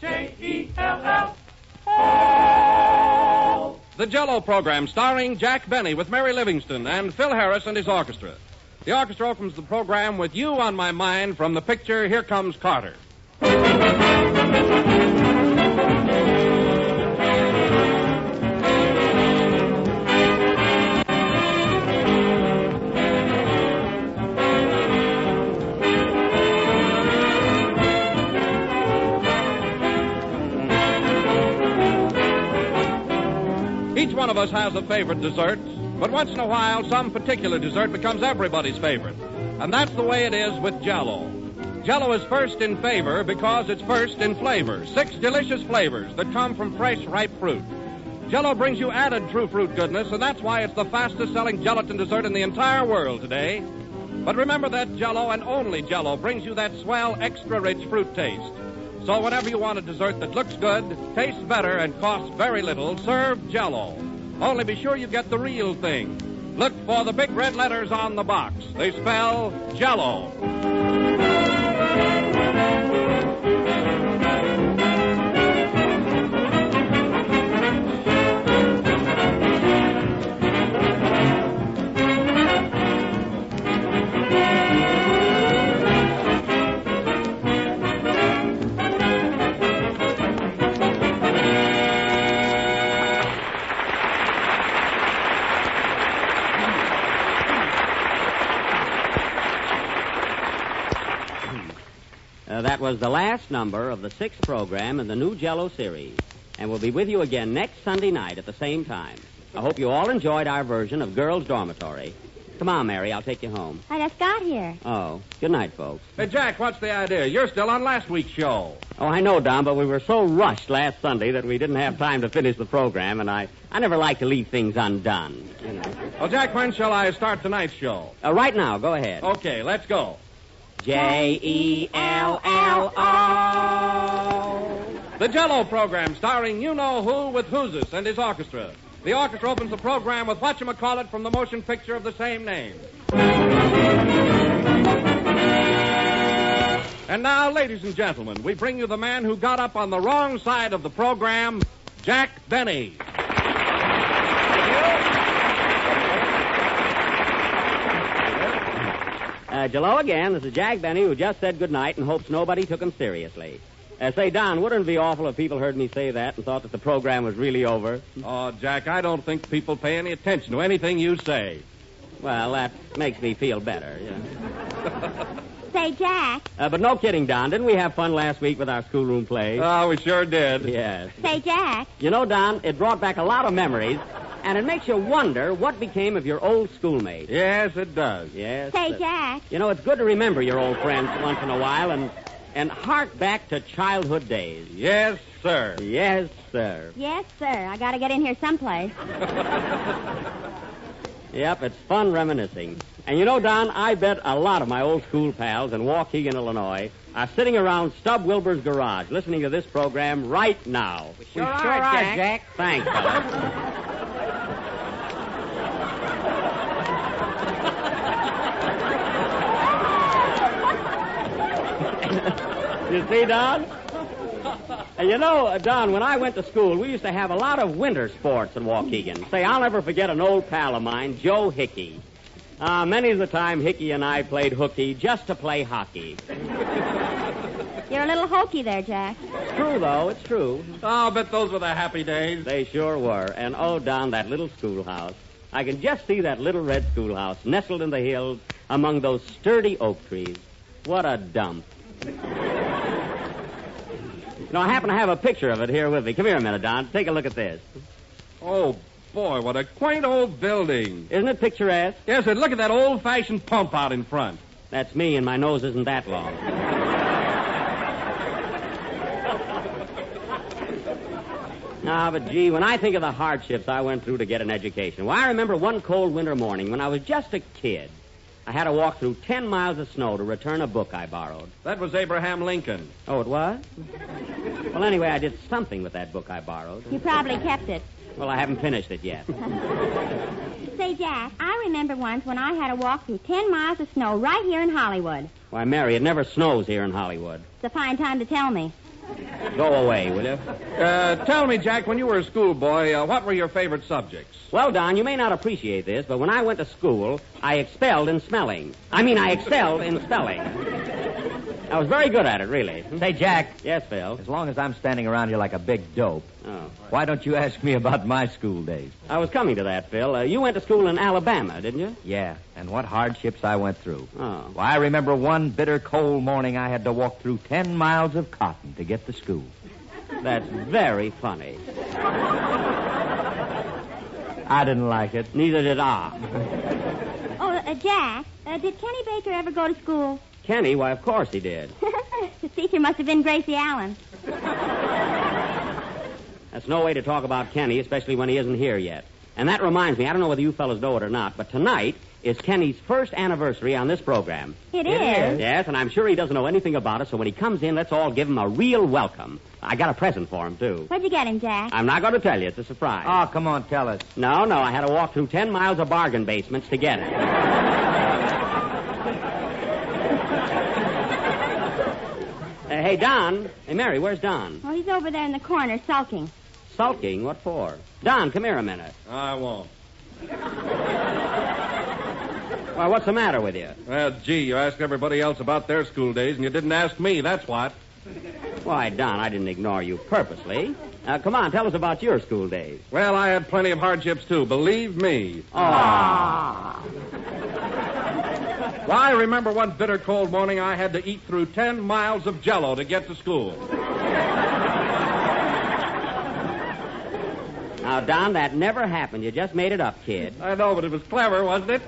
J-E-L-L. The Jello program starring Jack Benny with Mary Livingstone and Phil Harris and his orchestra. The orchestra opens the program with You on My Mind from the picture Here Comes Carter. Us has a favorite dessert, but once in a while, some particular dessert becomes everybody's favorite. And that's the way it is with Jello. Jello is first in favor because it's first in flavor. Six delicious flavors that come from fresh, ripe fruit. Jello brings you added true fruit goodness, and that's why it's the fastest selling gelatin dessert in the entire world today. But remember that Jello and only Jello brings you that swell, extra rich fruit taste. So whenever you want a dessert that looks good, tastes better, and costs very little, serve Jello. Only be sure you get the real thing. Look for the big red letters on the box. They spell Jello. Number of the sixth program in the new Jello series. And we'll be with you again next Sunday night at the same time. I hope you all enjoyed our version of Girls' Dormitory. Come on, Mary, I'll take you home. I just got here. Oh, good night, folks. Hey, Jack, what's the idea? You're still on last week's show. Oh, I know, Don, but we were so rushed last Sunday that we didn't have time to finish the program, and I, I never like to leave things undone. You know. Well, Jack, when shall I start tonight's show? Uh, right now, go ahead. Okay, let's go. J E L L O. The Jello program starring you know who with Whozus and his orchestra. The orchestra opens the program with whatchamacallit from the motion picture of the same name. And now, ladies and gentlemen, we bring you the man who got up on the wrong side of the program, Jack Benny. Uh, Jello again. This is Jack Benny, who just said good night and hopes nobody took him seriously. Uh, say, Don, wouldn't it be awful if people heard me say that and thought that the program was really over? Oh, Jack, I don't think people pay any attention to anything you say. Well, that makes me feel better. Yeah. Say, Jack. Uh, but no kidding, Don. Didn't we have fun last week with our schoolroom play? Oh, we sure did. yes. Say, Jack. You know, Don, it brought back a lot of memories, and it makes you wonder what became of your old schoolmates. Yes, it does. Yes. Say, Jack. You know, it's good to remember your old friends once in a while and and hark back to childhood days. Yes, sir. Yes, sir. Yes, sir. I gotta get in here someplace. Yep, it's fun reminiscing. And you know, Don, I bet a lot of my old school pals in Waukegan, Illinois, are sitting around Stub Wilbur's garage listening to this program right now. You sure are, Jack. Thanks, fellas. you see, Don? And you know, uh, Don, when I went to school, we used to have a lot of winter sports in Waukegan. Say, I'll never forget an old pal of mine, Joe Hickey. Uh, many of the time, Hickey and I played hooky just to play hockey. You're a little hokey there, Jack. It's true, though. It's true. Oh, I bet those were the happy days. They sure were. And oh, Don, that little schoolhouse. I can just see that little red schoolhouse nestled in the hills among those sturdy oak trees. What a dump. You know, I happen to have a picture of it here with me. Come here a minute, Don. Take a look at this. Oh, boy, what a quaint old building. Isn't it picturesque? Yes, and look at that old-fashioned pump out in front. That's me, and my nose isn't that long. Ah, but gee, when I think of the hardships I went through to get an education, well, I remember one cold winter morning when I was just a kid. I had to walk through ten miles of snow to return a book I borrowed. That was Abraham Lincoln. Oh, it was? well, anyway, I did something with that book I borrowed. You probably kept it. Well, I haven't finished it yet. Say, Jack, I remember once when I had to walk through ten miles of snow right here in Hollywood. Why, Mary, it never snows here in Hollywood. It's a fine time to tell me. Go away, will you? Uh, tell me, Jack, when you were a schoolboy, uh, what were your favorite subjects? Well, Don, you may not appreciate this, but when I went to school, I expelled in smelling. I mean, I excelled in spelling. I was very good at it, really. Say, Jack, Yes, Phil. as long as I'm standing around here like a big dope, Oh. why don't you ask me about my school days? I was coming to that, Phil. Uh, you went to school in Alabama, didn't you? Yeah, and what hardships I went through. Oh. Why, I remember one bitter cold morning I had to walk through ten miles of cotton to get to school. That's very funny. I didn't like it. Neither did I. Oh, uh, Jack, uh, did Kenny Baker ever go to school? Kenny, why, of course he did. His teacher must have been Gracie Allen. That's no way to talk about Kenny, especially when he isn't here yet. And that reminds me, I don't know whether you fellas know it or not, but tonight is Kenny's first anniversary on this program. It is. Yes, and I'm sure he doesn't know anything about it, so when he comes in, let's all give him a real welcome. I got a present for him, too. What'd you get him, Jack? I'm not going to tell you. It's a surprise. Oh, come on, tell us. No, no, I had to walk through ten miles of bargain basements to get it. hey, Don. Hey, Mary, where's Don? Well, he's over there in the corner sulking. Sulking? What for? Don, come here a minute. I won't. Why, what's the matter with you? Well, gee, you asked everybody else about their school days, and you didn't ask me, that's what. Why, Don, I didn't ignore you purposely. Now, come on, tell us about your school days. Well, I had plenty of hardships, too, believe me. Ah. Why, I remember one bitter cold morning I had to eat through ten miles of jello to get to school. Now, Don, that never happened. You just made it up, kid. I know, but it was clever, wasn't it?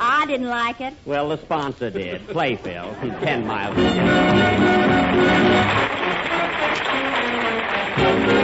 I didn't like it. Well, the sponsor did. Play, Phil. Ten miles. That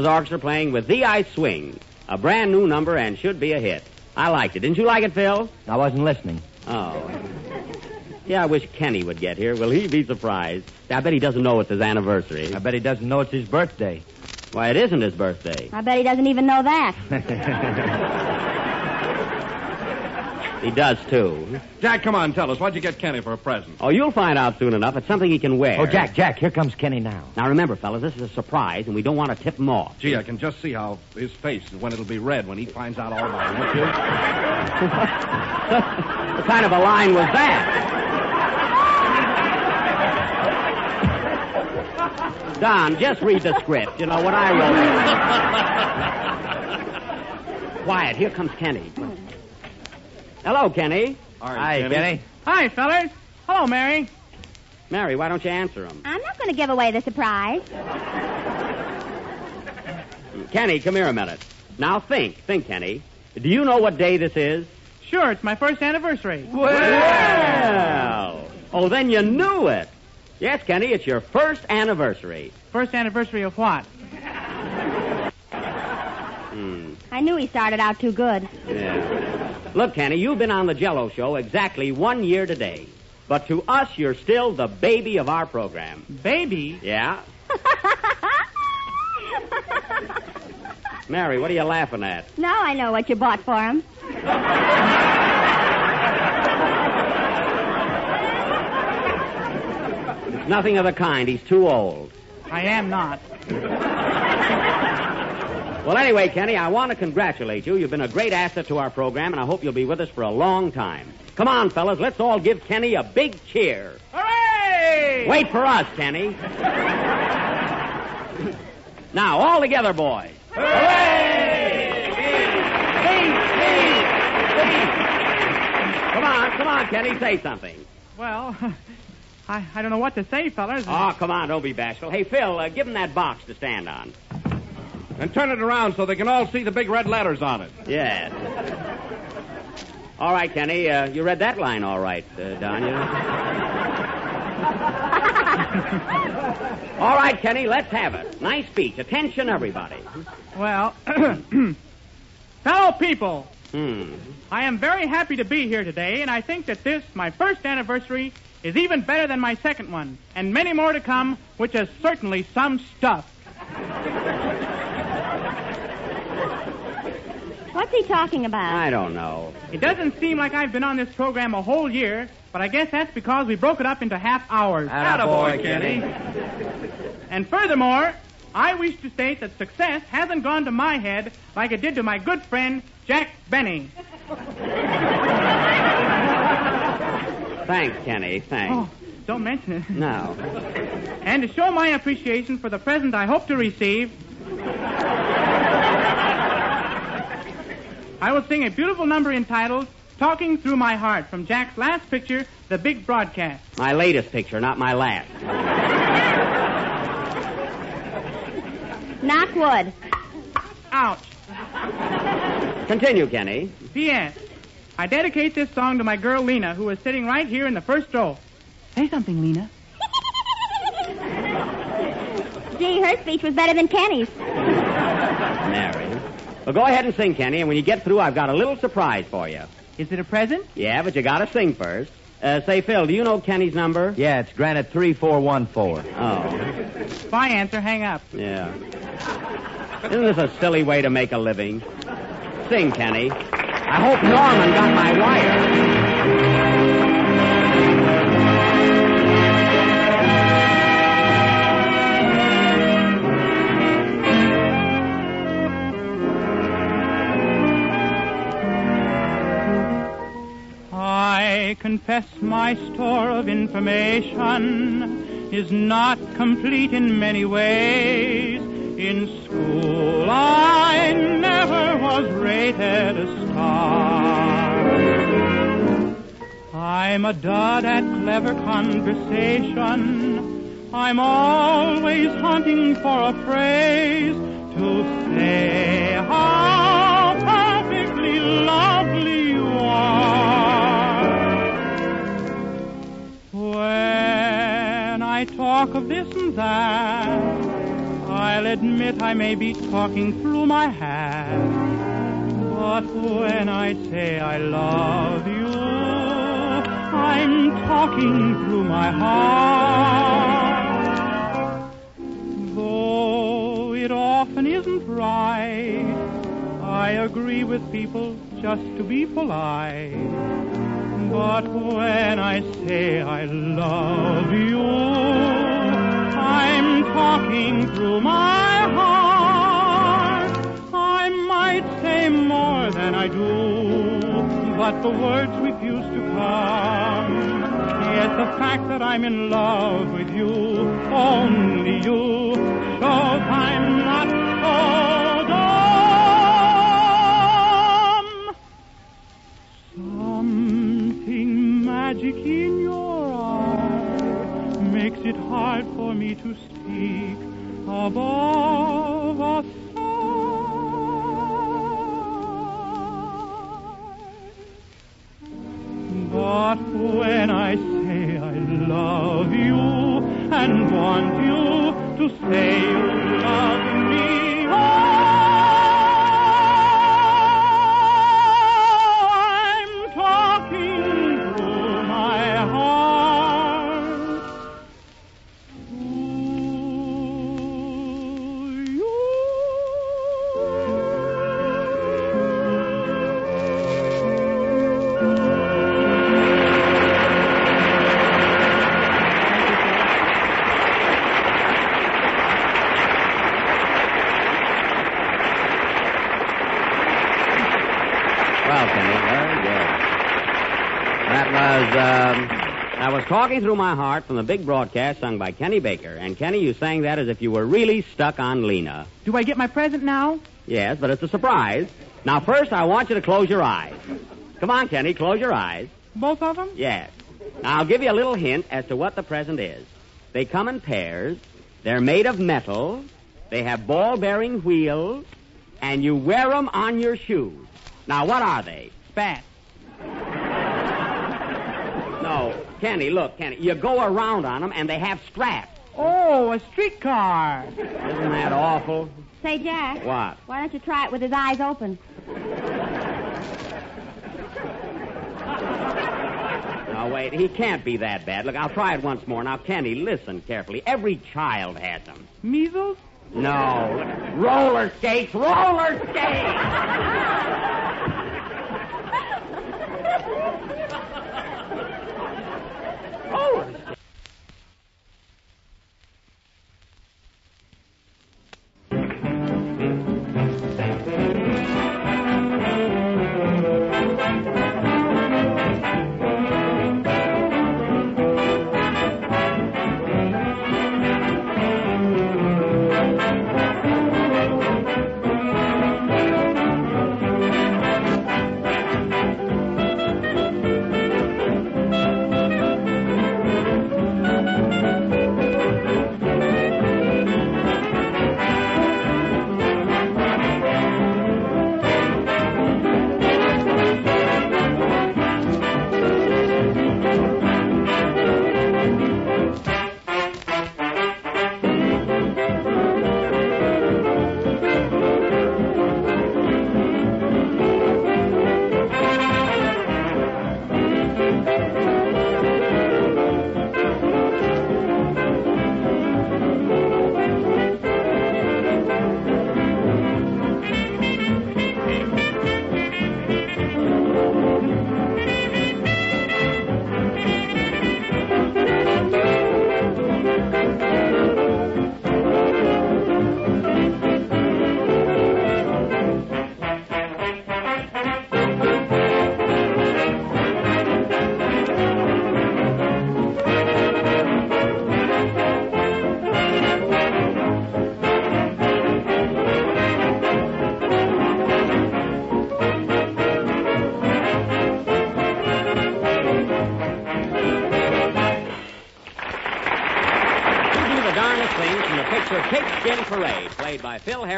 Phil Harris and orchestra playing with The Ice Swing. A brand new number and should be a hit. I liked it. Didn't you like it, Phil? I wasn't listening. Oh. Yeah, I wish Kenny would get here. Will he be surprised? I bet he doesn't know it's his anniversary. I bet he doesn't know it's his birthday. Why, it isn't his birthday. I bet he doesn't even know that. He does, too. Jack, come on, tell us. What'd you get Kenny for a present? Oh, you'll find out soon enough. It's something he can wear. Oh, Jack, Jack, here comes Kenny now. Now, remember, fellas, this is a surprise, and we don't want to tip him off. Gee, I can just see how his face is when it'll be red when he finds out all about it, won't you? what kind of a line was that? Don, just read the script. You know what I wrote. Quiet, here comes Kenny. Hello, Kenny. Hi, Kenny. Hi, fellas. Hello, Mary. Mary, why don't you answer him? I'm not going to give away the surprise. Kenny, come here a minute. Now think, think, Kenny. Do you know what day this is? Sure, it's my first anniversary. Well, oh, then you knew it. Yes, Kenny, it's your first anniversary. First anniversary of what? Hmm. I knew he started out too good. Yeah. Look, Kenny, you've been on the Jello Show exactly one year today. But to us, you're still the baby of our program. Baby? Yeah? Mary, what are you laughing at? now I know what you bought for him. Nothing of the kind. He's too old. I am not. Well, anyway, Kenny, I want to congratulate you. You've been a great asset to our program, and I hope you'll be with us for a long time. Come on, fellas, let's all give Kenny a big cheer. Hooray! Wait for us, Kenny. now, all together, boys. Hooray! Come on, come on, Kenny, say something. Well, I, I don't know what to say, fellas. Oh, come on, don't be bashful. Hey, Phil, uh, give him that box to stand on. And turn it around so they can all see the big red letters on it. Yes. All right, Kenny, uh, you read that line all right, uh, Don. You... all right, Kenny, let's have it. Nice speech. Attention, everybody. Well, fellow people, Hmm. I am very happy to be here today, and I think that this, my first anniversary, is even better than my second one, and many more to come, which is certainly some stuff. What's he talking about? I don't know. It doesn't seem like I've been on this program a whole year, but I guess that's because we broke it up into half hours. Attaboy, Kenny. And furthermore, I wish to state that success hasn't gone to my head like it did to my good friend, Jack Benny. Thanks, Kenny. Thanks. Oh, don't mention it. No. And to show my appreciation for the present I hope to receive, I will sing a beautiful number entitled Talking Through My Heart from Jack's last picture, The Big Broadcast. My latest picture, not my last. Knock wood. Ouch. Continue, Kenny. P.S. I dedicate this song to my girl Lena, who is sitting right here in the first row. Say something, Lena. Gee, her speech was better than Kenny's. Mary. Well, go ahead and sing, Kenny, and when you get through, I've got a little surprise for you. Is it a present? Yeah, but you gotta sing first. Uh, say, Phil, do you know Kenny's number? Yeah, it's Granite 3414. Oh, If I answer, hang up. yeah. Isn't this a silly way to make a living? Sing, Kenny. I hope Norman got my wire. Confess my store of information is not complete in many ways. In school, I never was rated a star. I'm a dud at clever conversation. I'm always hunting for a phrase to say talk of this and that, I'll admit I may be talking through my hat. But when I say I love you, I'm talking through my heart. Though it often isn't right, I agree with people just to be polite. But when I say I love you, Talking through my heart. I might say more than I do, but the words refuse to come. Yes, the fact that I'm in love with you, only you, shows I'm not so dumb. Something magic in it hard for me to speak above a talking through my heart from the big broadcast sung by Kenny Baker. And Kenny, you sang that as if you were really stuck on Lena. Do I get my present now? Yes, but it's a surprise. Now, first, I want you to close your eyes. Come on, Kenny, close your eyes. Both of them? Yes. Now, I'll give you a little hint as to what the present is. They come in pairs. They're made of metal. They have ball-bearing wheels. And you wear them on your shoes. Now, what are they? Spat. Kenny, look, Kenny. You go around on them, and they have straps. Oh, a streetcar. Isn't that awful? Say, Jack. What? Why don't you try it with his eyes open? Now, wait. He can't be that bad. Look, I'll try it once more. Now, Kenny, listen carefully. Every child has them. Measles? No. Roller skates, roller skates!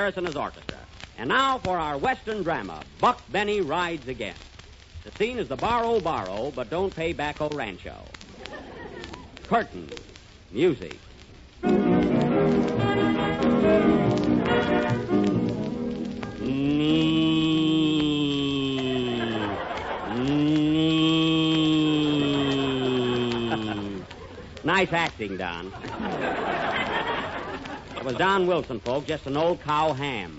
Harris and his orchestra. And now for our Western drama, Buck Benny Rides Again. The scene is the Barrow Barrow, but don't pay Bacco Rancho. Curtain, music. nice acting, Don. It was Don Wilson, folks, just an old cow ham.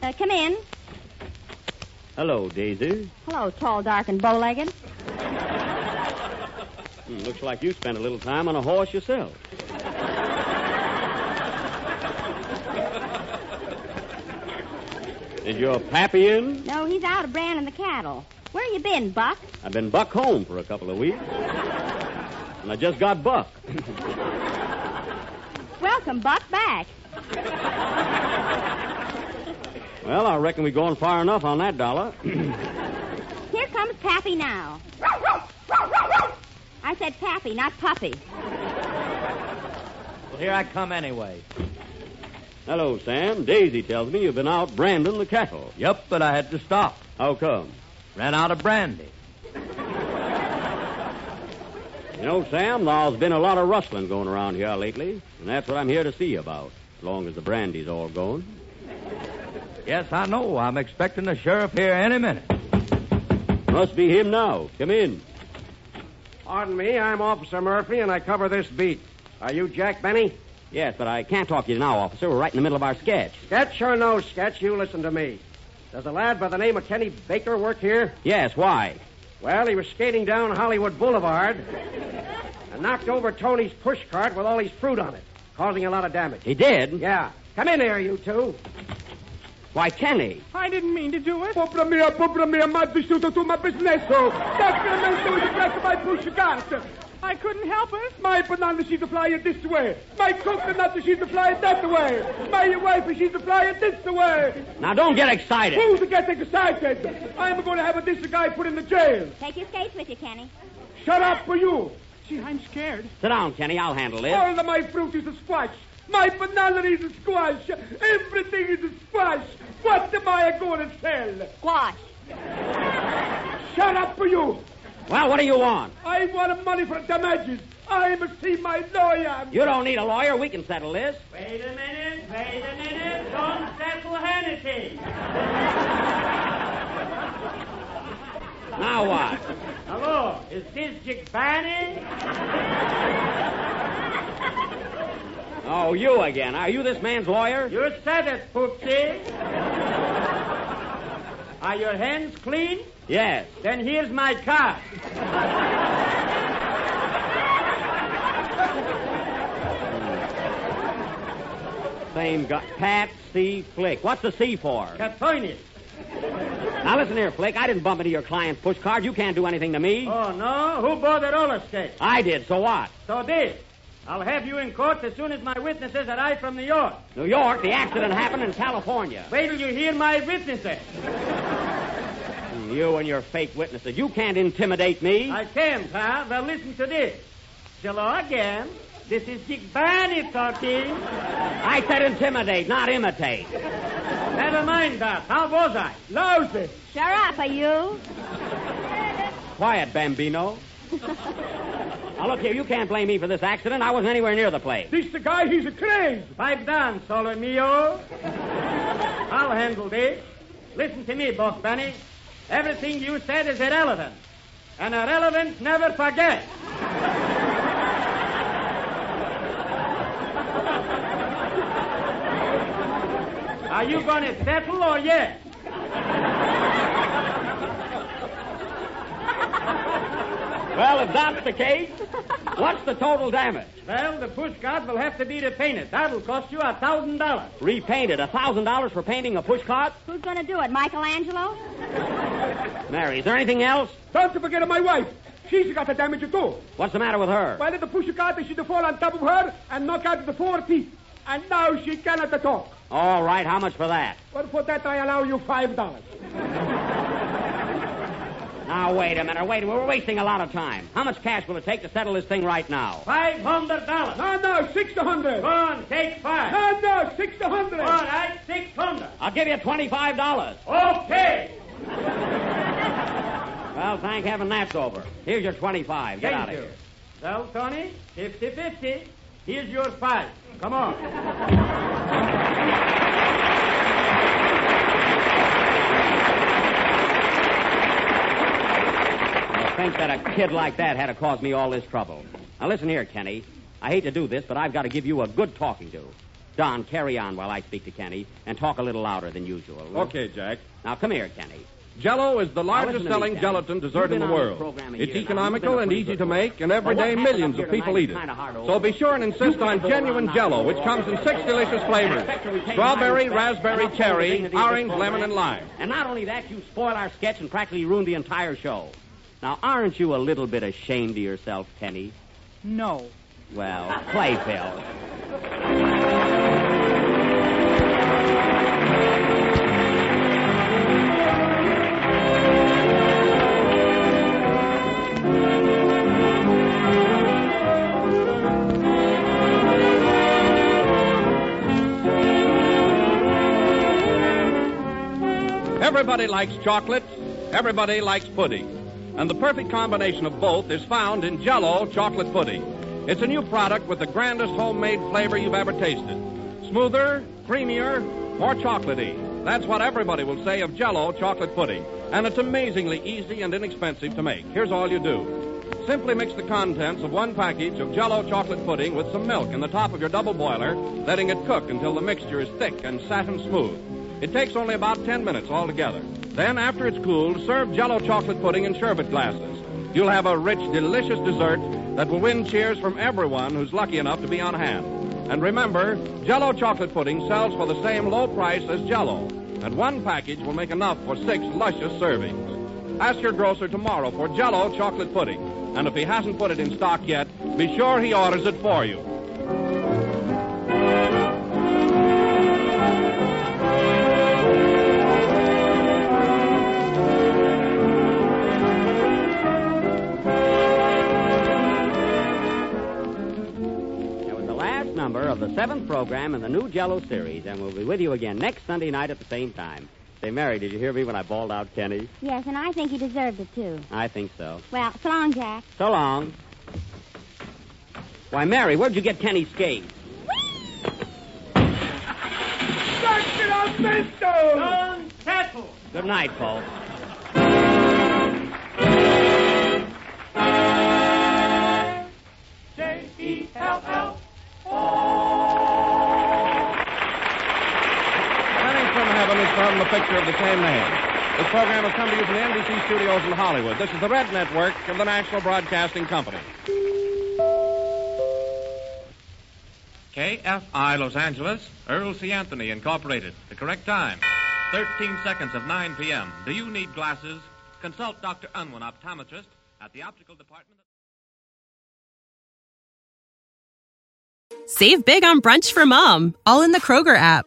Uh, come in. Hello, Daisy. Hello, tall, dark, and bow-legged. Hmm, looks like you spent a little time on a horse yourself. Is your pappy in? No, he's out of branding the cattle. Where you been, Buck? I've been buck home for a couple of weeks. And I just got buck. Welcome, Buck, back. Well, I reckon we're going far enough on that dollar. Here comes Pappy now. I said Pappy, not Puppy. Well, here I come anyway. Hello, Sam. Daisy tells me you've been out branding the cattle. Yep, but I had to stop. How come? Ran out of brandy. You know, Sam, there's been a lot of rustling going around here lately, and that's what I'm here to see about, as long as the brandy's all gone. Yes, I know. I'm expecting the sheriff here any minute. Must be him now. Come in. Pardon me, I'm Officer Murphy, and I cover this beat. Are you Jack Benny? Yes, but I can't talk to you now, officer. We're right in the middle of our sketch. Sketch or no sketch, you listen to me. Does a lad by the name of Kenny Baker work here? Yes, why? Well, he was skating down Hollywood Boulevard and knocked over Tony's pushcart with all his fruit on it, causing a lot of damage. He did? Yeah. Come in here, you two. Why, Kenny. I didn't mean to do it. Popra mia, popra mia, ma vissuto tu ma bisnesso. That's going to break my pushcart. I couldn't help it. My banana she's a flying this way. My coconut she's flying that way. My wife she's a flying this way. Now, don't get excited. Who's to get excited? I'm going to have a this guy put in the jail. Take your skates with you, Kenny. Shut up for you. Gee, I'm scared. Sit down, Kenny. I'll handle this. All of my fruit is a squash. My banana is a squash. Everything is a squash. What am I going to sell? Squash. Shut up for you. Well, what do you want? I want money for damages. I must see my lawyer. You don't need a lawyer. We can settle this. Wait a minute, wait a minute. Don't settle Hannity. Now what? Hello, is this Jick Barney? Oh, you again. Are you this man's lawyer? You said it, Poopsie. Are your hands clean? Yes. Then here's my card. Same guy. Pat C. Flick. What's the C for? Catoinis. Now listen here, Flick. I didn't bump into your client's push card. You can't do anything to me. Oh, no? Who bought the roller skate? I did. So what? So this. I'll have you in court as soon as my witnesses arrive from New York. New York. The accident happened in California. Wait till you hear my witnesses. You and your fake witnesses. You can't intimidate me. I can't, huh? Well, listen to this. Hello again. This is Dick Barney talking. I said intimidate, not imitate. Never mind that. How was I? Lousy. Shut up, are you? Quiet, Bambino. now, look here. You can't blame me for this accident. I wasn't anywhere near the place. This the guy, he's a craze. Pipe down, solo mio. I'll handle this. Listen to me, Boss Benny. Everything you said is irrelevant. And irrelevant never forget. Are you going to settle or yes? Well, if that's the case, what's the total damage? Well, the pushcart will have to be repainted. That'll cost you a thousand dollars. Repainted. A thousand dollars for painting a pushcart? Who's going to do it, Michelangelo? Mary, is there anything else? Don't you forget of my wife. She's got the damage too. What's the matter with her? Why did the push cart she to fall on top of her and knock out the four teeth? And now she cannot talk. All right, how much for that? Well, for that I allow you five dollars. Now, wait a minute. Wait. We're wasting a lot of time. How much cash will it take to settle this thing right now? Five hundred dollars. No, no, six hundred. Go on, take five. No, no, six hundred. All right, six hundred. I'll give you twenty-five dollars. Okay. Well, thank heaven that's over. Here's your twenty-five. Get Thank out of you. here. Well, Tony, fifty-fifty. Here's your five. Come on. I think that a kid like that had to cause me all this trouble. Now listen here, Kenny. I hate to do this, but I've got to give you a good talking to. Don, carry on while I speak to Kenny, and talk a little louder than usual. Okay, Jack. Now come here, Kenny. Jello is the largest listen to me, selling Ted. gelatin dessert in the world. It's economical You've been a and easy to make, and every Well, day millions of people eat it. kinda hard to So be sure and insist on genuine Jello, which comes in six delicious flavors: Expect to retain strawberry, raspberry, and uphold the cherry, dignity of this orange, lemon, and lime. And not only that, you spoil our sketch and practically ruin the entire show. Now, aren't you a little bit ashamed of yourself, Kenny? No. Well, play, Phil. Everybody likes chocolate. Everybody likes pudding. And the perfect combination of both is found in Jello chocolate pudding. It's a new product with the grandest homemade flavor you've ever tasted. Smoother, creamier, more chocolatey. That's what everybody will say of Jello chocolate pudding. And it's amazingly easy and inexpensive to make. Here's all you do. Simply mix the contents of one package of Jello chocolate pudding with some milk in the top of your double boiler, letting it cook until the mixture is thick and satin smooth. It takes only about 10 minutes altogether. Then, after it's cooled, serve Jello chocolate pudding in sherbet glasses. You'll have a rich, delicious dessert that will win cheers from everyone who's lucky enough to be on hand. And remember, Jello chocolate pudding sells for the same low price as Jello, and one package will make enough for six luscious servings. Ask your grocer tomorrow for Jello chocolate pudding, and if he hasn't put it in stock yet, be sure he orders it for you. The seventh program in the new Jello series, and we'll be with you again next Sunday night at the same time. Say, Mary, did you hear me when I bawled out Kenny? Yes, and I think he deserved it, too. I think so. Well, so long, Jack. So long. Why, Mary, where'd you get Kenny's skate? Sacramento! Good night, folks. From the picture of the same name. This program has come to you from the NBC studios in Hollywood. This is the Red Network of the National Broadcasting Company. KFI Los Angeles, Earl C. Anthony Incorporated. The correct time, 13 seconds of 9 p.m. Do you need glasses? Consult Dr. Unwin, optometrist, at the optical department. Save big on brunch for mom, all in the Kroger app.